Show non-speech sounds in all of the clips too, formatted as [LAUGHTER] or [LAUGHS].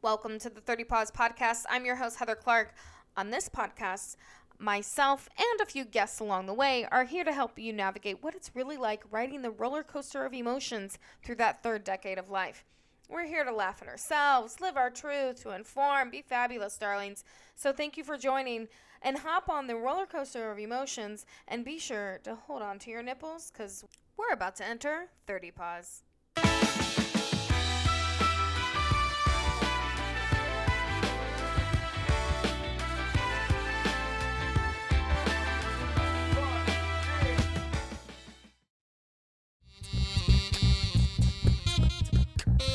Welcome to the 30 Pause Podcast. I'm your host, Heather Clark. On this podcast, myself and a few guests along the way are here to help you navigate what it's really like riding the roller coaster of emotions through that third decade of life. We're here to laugh at ourselves, live our truth, to inform, be fabulous, darlings. So thank you for joining and hop on the roller coaster of emotions and be sure to hold on to your nipples because we're about to enter 30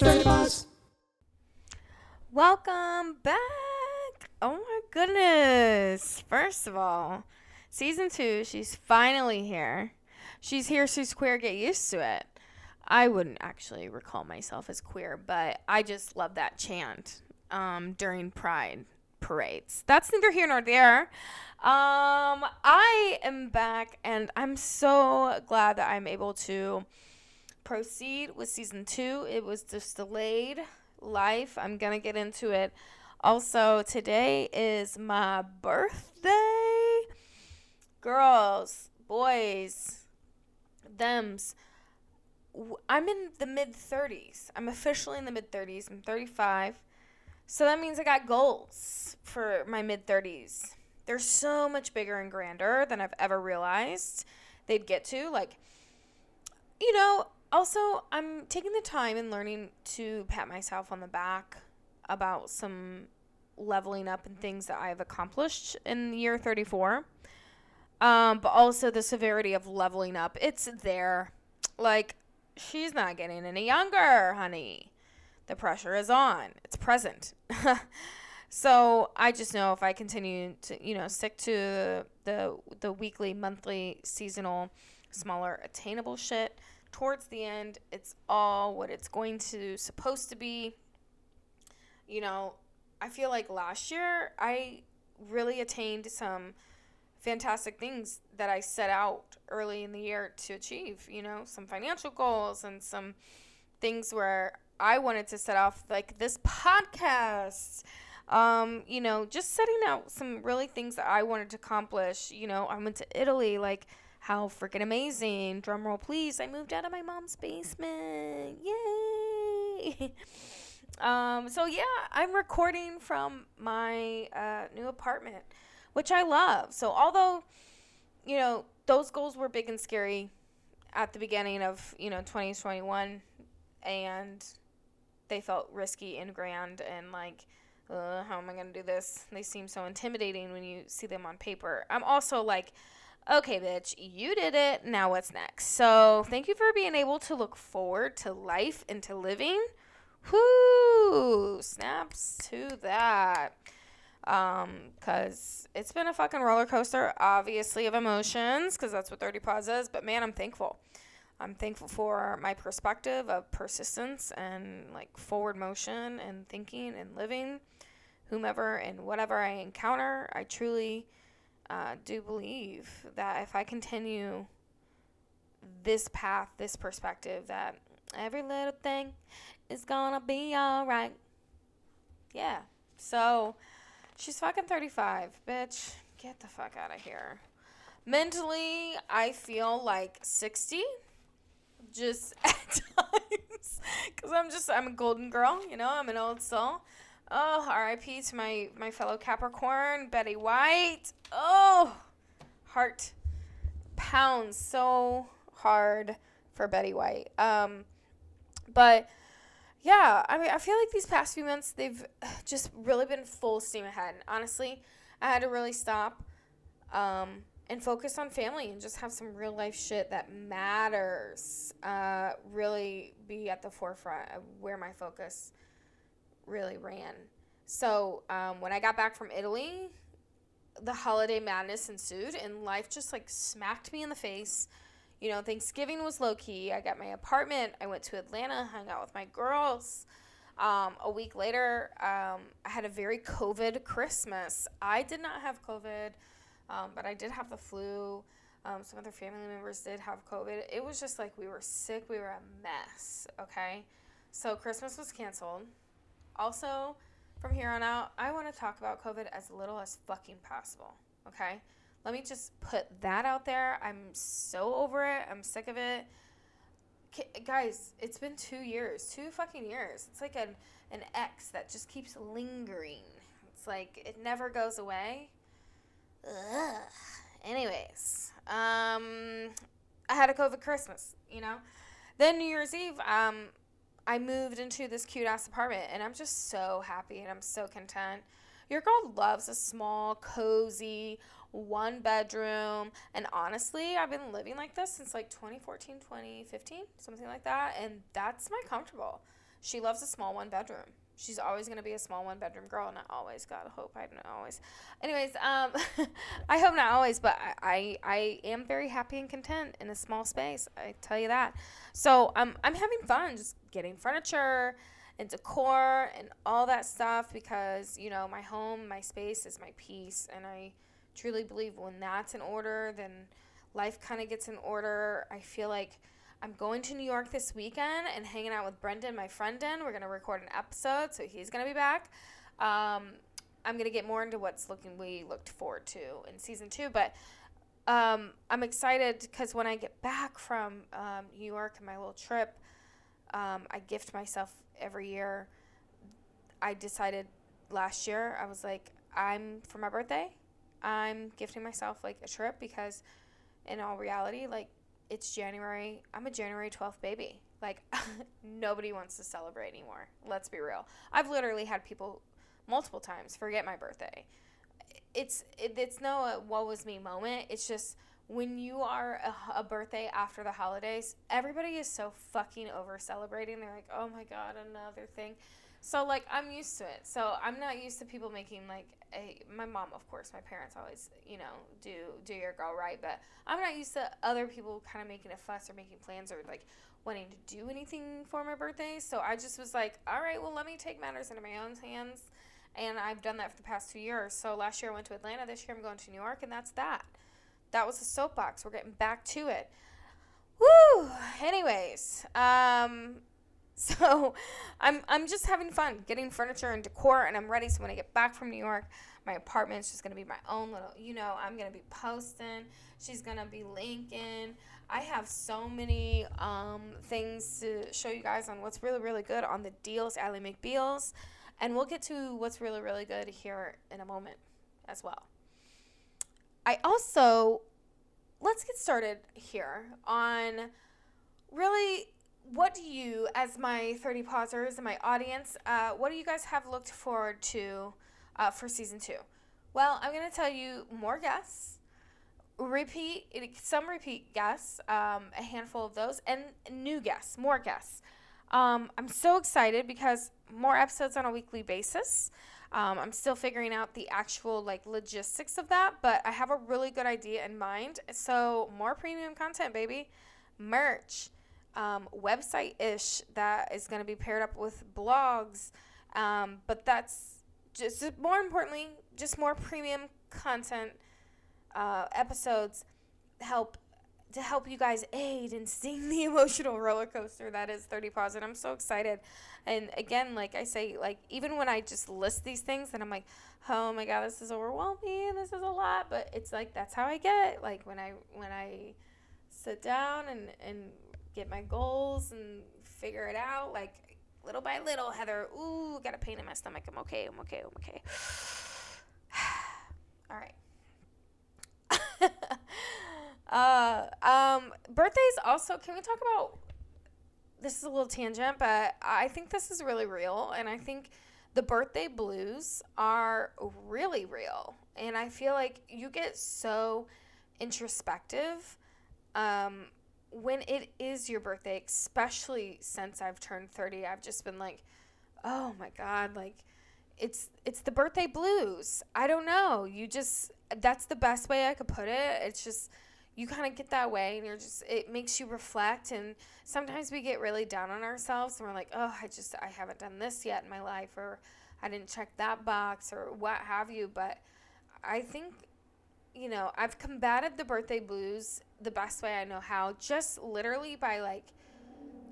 Pause. Welcome back. Oh my goodness. First of all, season two, she's finally here. She's here, she's queer, get used to it. I wouldn't actually recall myself as queer, but I just love that chant um, during Pride parades. That's neither here nor there. Um, I am back, and I'm so glad that I'm able to proceed with season two. It was just delayed life. I'm to get into it. Also, today is my birthday. Girls, boys, thems. I'm in the mid 30s. I'm officially in the mid 30s. I'm 35. So that means I got goals for my mid 30s. They're so much bigger and grander than I've ever realized they'd get to. Like, you know, also, I'm taking the time and learning to pat myself on the back about some leveling up and things that I've accomplished in year 34. Um, but also the severity of leveling up. It's there. Like, she's not getting any younger, honey. The pressure is on. It's present. [LAUGHS] so I just know if I continue to, you know, stick to the the weekly, monthly, seasonal, smaller, attainable shit, towards the end, it's all what it's going to supposed to be. You know, I feel like last year I really attained some fantastic things that I set out early in the year to achieve, you know, some financial goals and some things where I wanted to set off like this podcast. Um, you know, just setting out some really things that I wanted to accomplish. You know, I went to Italy like how freaking amazing. Drum roll, please. I moved out of my mom's basement. Yay. [LAUGHS] um, so, yeah, I'm recording from my uh, new apartment, which I love. So, although, you know, those goals were big and scary at the beginning of, you know, 2021, and they felt risky and grand and like, uh, how am I going to do this? They seem so intimidating when you see them on paper. I'm also like, okay, bitch, you did it. Now what's next? So thank you for being able to look forward to life and to living. Whoo! Snaps to that. Um, cause it's been a fucking roller coaster, obviously, of emotions, cause that's what 30 Pause is. But man, I'm thankful. I'm thankful for my perspective of persistence and like forward motion and thinking and living. Whomever and whatever I encounter, I truly uh, do believe that if I continue this path, this perspective, that every little thing is gonna be alright. Yeah. So she's fucking 35, bitch. Get the fuck out of here. Mentally, I feel like 60. Just [LAUGHS] at times. Because I'm just, I'm a golden girl, you know, I'm an old soul. Oh, R.I.P. to my my fellow Capricorn, Betty White. Oh, heart pounds so hard for Betty White. Um, but yeah, I mean, I feel like these past few months they've just really been full steam ahead. Honestly, I had to really stop um, and focus on family and just have some real life shit that matters. Uh, really be at the forefront of where my focus really ran. So um, when I got back from Italy, the holiday madness ensued, and life just like smacked me in the face. You know, Thanksgiving was low key. I got my apartment. I went to Atlanta, hung out with my girls. Um, a week later, um, I had a very COVID Christmas. I did not have COVID, um, but I did have the flu. Um, some other family members did have COVID. It was just like we were sick. We were a mess. Okay. So Christmas was canceled. Also, from here on out, I want to talk about COVID as little as fucking possible. Okay? Let me just put that out there. I'm so over it. I'm sick of it. K- guys, it's been two years, two fucking years. It's like an an X that just keeps lingering. It's like it never goes away. Ugh. Anyways, um, I had a COVID Christmas, you know. Then New Year's Eve, um, I moved into this cute ass apartment, and I'm just so happy and I'm so content. Your girl loves a small, cozy, one bedroom. And honestly, I've been living like this since like 2014, 2015, something like that. And that's my comfortable. She loves a small one bedroom. She's always going to be a small one bedroom girl. and i always. I hope I don't always. Anyways, um, [LAUGHS] I hope not always, but I, I, I am very happy and content in a small space. I tell you that. So um, I'm having fun just getting furniture and decor and all that stuff because, you know, my home, my space is my peace. And I, truly believe when that's in order, then life kind of gets in order. I feel like I'm going to New York this weekend and hanging out with Brendan, my friend. Den. We're gonna record an episode, so he's gonna be back. Um, I'm gonna get more into what's looking we looked forward to in season two, but um, I'm excited because when I get back from um, New York and my little trip, um, I gift myself every year. I decided last year I was like, I'm for my birthday. I'm gifting myself like a trip because in all reality, like it's January. I'm a January 12th baby. Like [LAUGHS] nobody wants to celebrate anymore. Let's be real. I've literally had people multiple times forget my birthday. It's it, it's no uh, what was me moment. It's just when you are a, a, birthday after the holidays, everybody is so fucking over celebrating. They're like, "Oh my god, another thing." So like I'm used to it. So I'm not used to people making like a my mom of course, my parents always, you know, do do your girl right, but I'm not used to other people kind of making a fuss or making plans or like wanting to do anything for my birthday. So I just was like, all right, well let me take matters into my own hands. And I've done that for the past two years. So last year I went to Atlanta, this year I'm going to New York and that's that. That was the soapbox. We're getting back to it. Woo! Anyways, um, [LAUGHS] So I'm I'm just having fun getting furniture and decor and I'm ready so when I get back from New York, my apartment is just gonna be my own little you know, I'm gonna be posting. She's gonna be linking. I have so many um, things to show you guys on what's really, really good on the deals, Ally McBeals. And we'll get to what's really, really good here in a moment as well. I also, let's get started here on really what do you, as my 30 pausers and my audience, uh, what do you guys have looked forward to uh, for season two? Well, I'm going to tell you more guests, repeat, some repeat guests, um, a handful of those, and new guests, more guests. Um, I'm so excited because more episodes on a weekly basis. Um, I'm still figuring out the actual like logistics of that, but I have a really good idea in mind. So more premium content, baby, merch um, website ish that is going to be paired up with blogs. Um, but that's just more importantly, just more premium content uh, episodes help to help you guys aid in seeing [LAUGHS] the emotional roller coaster that is 30 Pause and i'm so excited and again like i say like even when i just list these things and i'm like oh my god this is overwhelming this is a lot but it's like that's how i get like when i when i sit down and and get my goals and figure it out like little by little heather ooh got a pain in my stomach. I'm okay i'm okay i'm okay. [SIGHS] All right. [LAUGHS] Uh um birthdays also can we talk about this is a little tangent but i think this is really real and i think the birthday blues are really real and i feel like you get so introspective um, when it is your birthday, especially since I've turned 30, I've just been like, "Oh my god, like it's it's the birthday blues." I don't know. You just that's the best way I could put it. It's just you kind of get that way and you're just it makes you reflect and sometimes we get really down on ourselves and we're like, "Oh, I just I haven't done this yet in my life or I didn't check that box or what have you." But I think you know, I've combated the birthday blues the best way I know how, just literally by like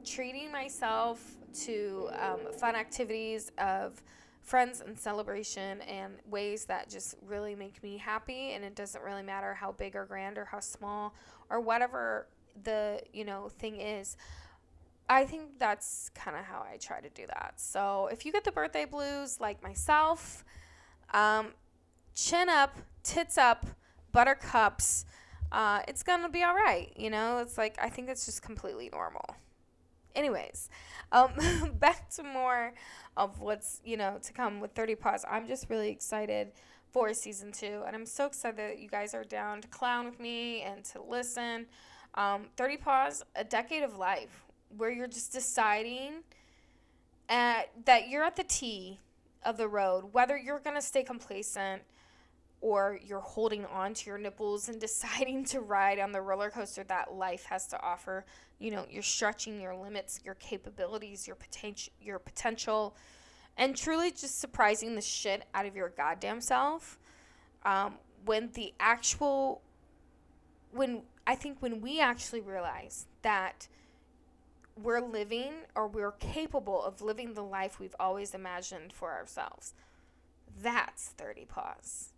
treating myself to um, fun activities of friends and celebration and ways that just really make me happy and it doesn't really matter how big or grand or how small or whatever the you know thing is. I think that's kind of how i try to do that. So if you get the birthday blues like myself um, chin up tits up buttercups uh, it's gonna be all right you know? It's like i think it's just completely normal. Anyways um, [LAUGHS] back to more of what's you know to come with 30 Pause i'm just really excited for season two and i'm so excited that you guys are down to clown with me and to listen. Um, 30 Pause a decade of life where you're just deciding at, that you're at the t of the road whether you're to stay complacent or you're holding on to your nipples and [LAUGHS] deciding to ride on the roller coaster that life has to offer. You know you're stretching your limits your capabilities your potential your potential and truly just surprising the shit out of your goddamn self. Um, when the actual when i think when we actually realize that we're living or we're capable of living the life we've always imagined for ourselves that's 30 Pause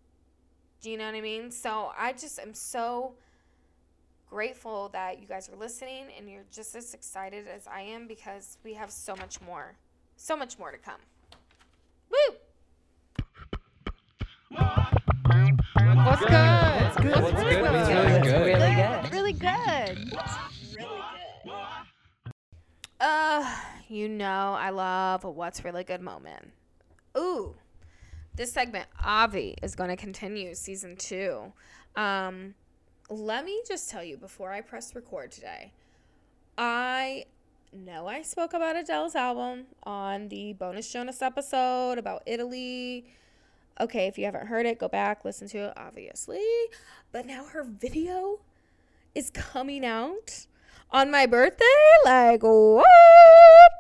do you know what i mean so i just am so grateful that you guys are listening and you're just as excited as I am because we have so much more, so much more to come. Woo! What's good? What's good? What's good? Really Really good. Really good. Really good. Uh, you know I love a what's really good moment. Ooh, this segment, Avi, is going to continue season two. Um, let me just tell you before I press record today, I know I spoke about Adele's album on the bonus Jonas episode about Italy. Okay, if you haven't heard it, go back, listen to it, obviously. But now her video is coming out on my birthday. Like, what?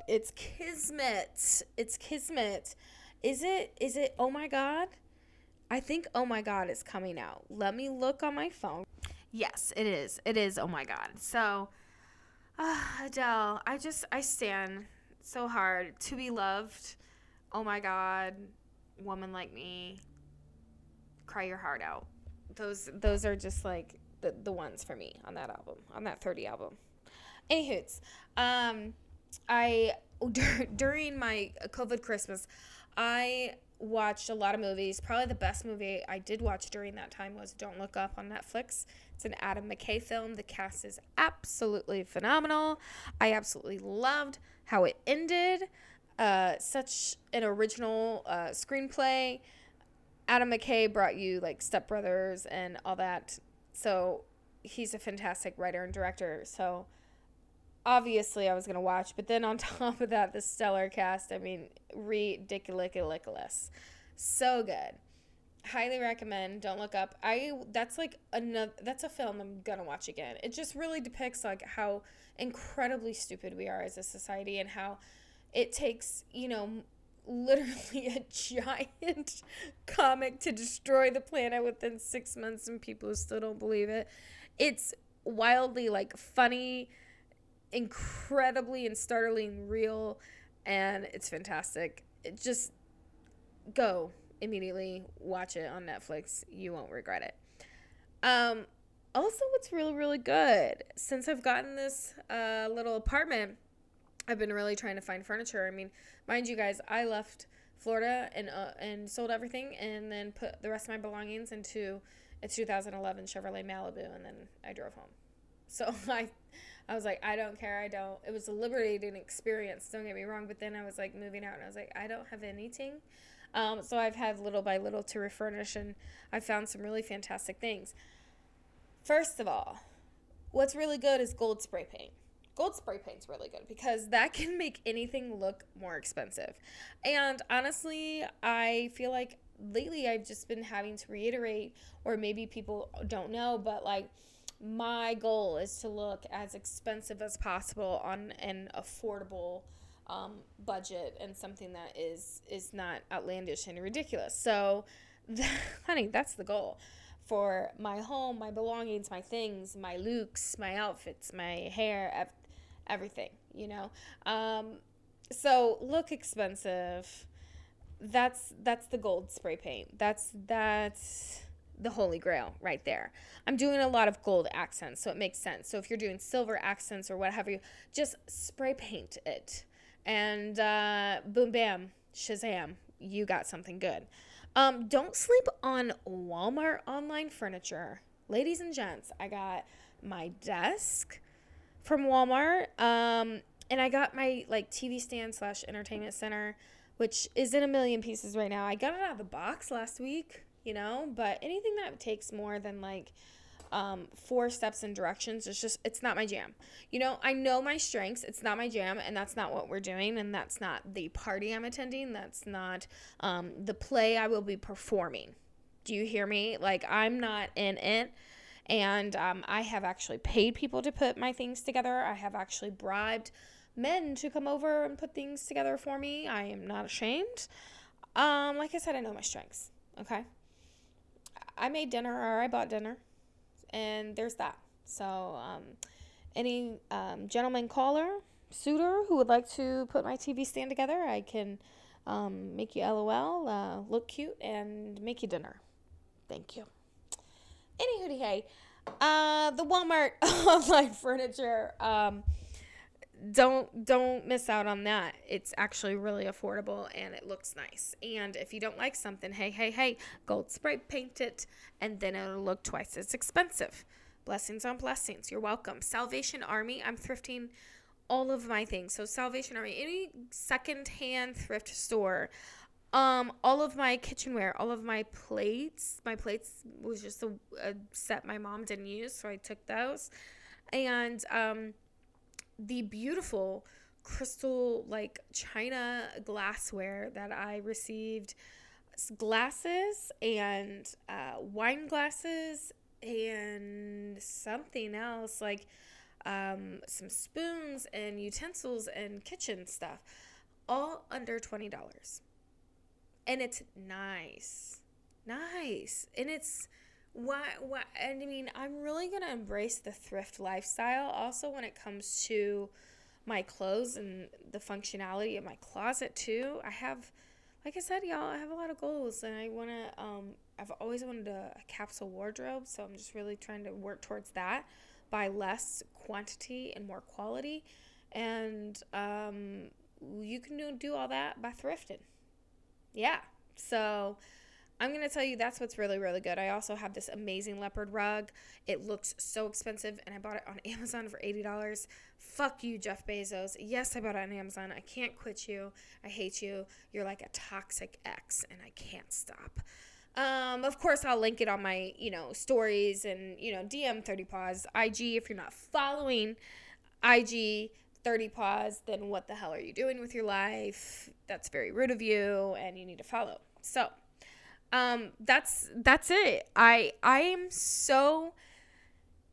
It's Kismet. It's Kismet. Is it? Is it? Oh my God. I think Oh My God is coming out. Let me look on my phone. Yes, it is. It is. Oh my God. So, uh, Adele, I just, I stand so hard to be loved. Oh my God. Woman like me. Cry your heart out. Those, those are just like the, the ones for me on that album, on that 30 album. Anywho's, um, I, [LAUGHS] during my COVID Christmas, I watched a lot of movies. Probably the best movie I did watch during that time was Don't Look Up on Netflix. It's an Adam McKay film. The cast is absolutely phenomenal. I absolutely loved how it ended. Uh, such an original uh, screenplay. Adam McKay brought you like Step Brothers and all that. So he's a fantastic writer and director. So obviously I was to watch. But then on [LAUGHS] top of that, the stellar cast, I mean, ridiculous. So good highly recommend don't look up i that's like another that's a film i'm gonna watch again it just really depicts like how incredibly stupid we are as a society and how it takes you know literally [LAUGHS] a giant comic to destroy the planet within six months and people still don't believe it it's wildly like funny incredibly and startling real and it's fantastic it just go immediately watch it on Netflix. You won't regret it. Um, also, what's really, really good since I've gotten this uh, little apartment, I've been really trying to find furniture. I mean, mind you guys, I left Florida and uh, and sold everything, and then put the rest of my belongings into a 2011 Chevrolet Malibu, and then I drove home. So [LAUGHS] I, I was like, I don't care. I don't. It was a liberating experience. Don't get me wrong. But then I was like moving out, and I was like, I don't have anything um, so I've had little by little to refurnish, and I've found some really fantastic things. First of all, what's really good is gold spray paint. Gold spray paint's really good because that [LAUGHS] can make anything look more expensive. And honestly, I feel like lately I've just been having to reiterate, or maybe people don't know, but like my goal is to look as expensive as possible on an affordable um, budget and something that is is not outlandish and ridiculous. So, [LAUGHS] honey, that's the goal for my home, my belongings, my things, my looks, my outfits, my hair, ev- everything. You know, um, so look expensive. that's that's the gold spray paint. That's that's the holy grail right there. I'm doing a lot of gold accents, so it makes sense. So if you're doing silver accents or what have you, just spray paint it, and uh, boom, bam, shazam, you got something good. Um, don't sleep on Walmart online furniture, ladies and gents. I got my desk from Walmart, um, and I got my like TV stand slash entertainment center, which is in a million pieces right now. I got it out of the box last week you know? But anything that takes more than like um, four steps and directions it's just it's not my jam. You know i know my strengths it's not my jam and that's not what we're doing and that's not the party i'm attending that's not um, the play i will be performing. Do you hear me? Like i'm not in it and um, i have actually paid people to put my things together. I have actually bribed men to come over and put things together for me. I am not ashamed. Um, like i said i know my strengths okay I made dinner or I bought dinner, and there's that. So, um, any um, gentleman caller, suitor who would like to put my TV stand together, I can um, make you LOL, uh, look cute, and make you dinner. Thank you. Any hootie hey, uh, the Walmart [LAUGHS] online furniture. Um, don't don't miss out on that. It's actually really affordable and it looks nice. And if you don't like something, hey, hey, hey, gold spray paint it and then it'll look twice as expensive. Blessings on blessings. You're welcome. Salvation Army, I'm thrifting all of my things. So Salvation Army, any secondhand thrift store, um, all of my kitchenware, all of my plates. My plates was just a, a set my mom didn't use, so I took those. And um the beautiful crystal like china glassware that I received glasses and uh, wine glasses and something else like um, some spoons and utensils and kitchen stuff all under $20 and it's nice. Nice. And it's why why and i mean i'm really going to embrace the thrift lifestyle also when it comes to my clothes and the functionality of my closet too. I have like i said y'all i have a lot of goals and i want to um i've always wanted a, a capsule wardrobe so i'm just really trying to work towards that by less quantity and more quality. And um you can do, do all that by thrifting. Yeah so I'm going to tell you that's what's really, really good. I also have this amazing leopard rug. It looks so expensive, and I bought it on [LAUGHS] Amazon for $80. Fuck you, Jeff Bezos. Yes, I bought it on Amazon. I can't quit you. I hate you. You're like a toxic ex, and I can't stop. Um, of course, I'll link it on my, you know, stories and, you know, DM 30 Pause, IG. If you're not following IG 30 Pause, then what the hell are you doing with your life? That's very rude of you, and you need to follow. So, um, that's that's it. I I am so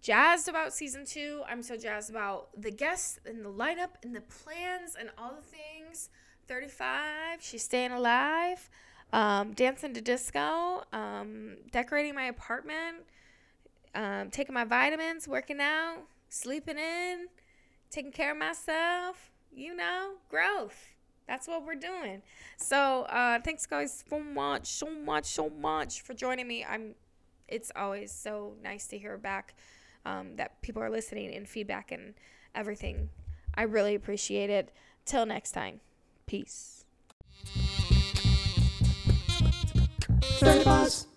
jazzed about season two. I'm so jazzed about the guests and the lineup and the plans and all the things. 35, she's staying alive, um, dancing to disco, um, decorating my apartment, um, taking my vitamins, working out, sleeping in, taking care of myself. You know, growth. That's what we're doing. So uh, thanks guys so much, so much, so much for joining me. I'm. It's always so nice to hear back um, that people are listening and feedback and everything. I really appreciate it. Till next time, peace. 30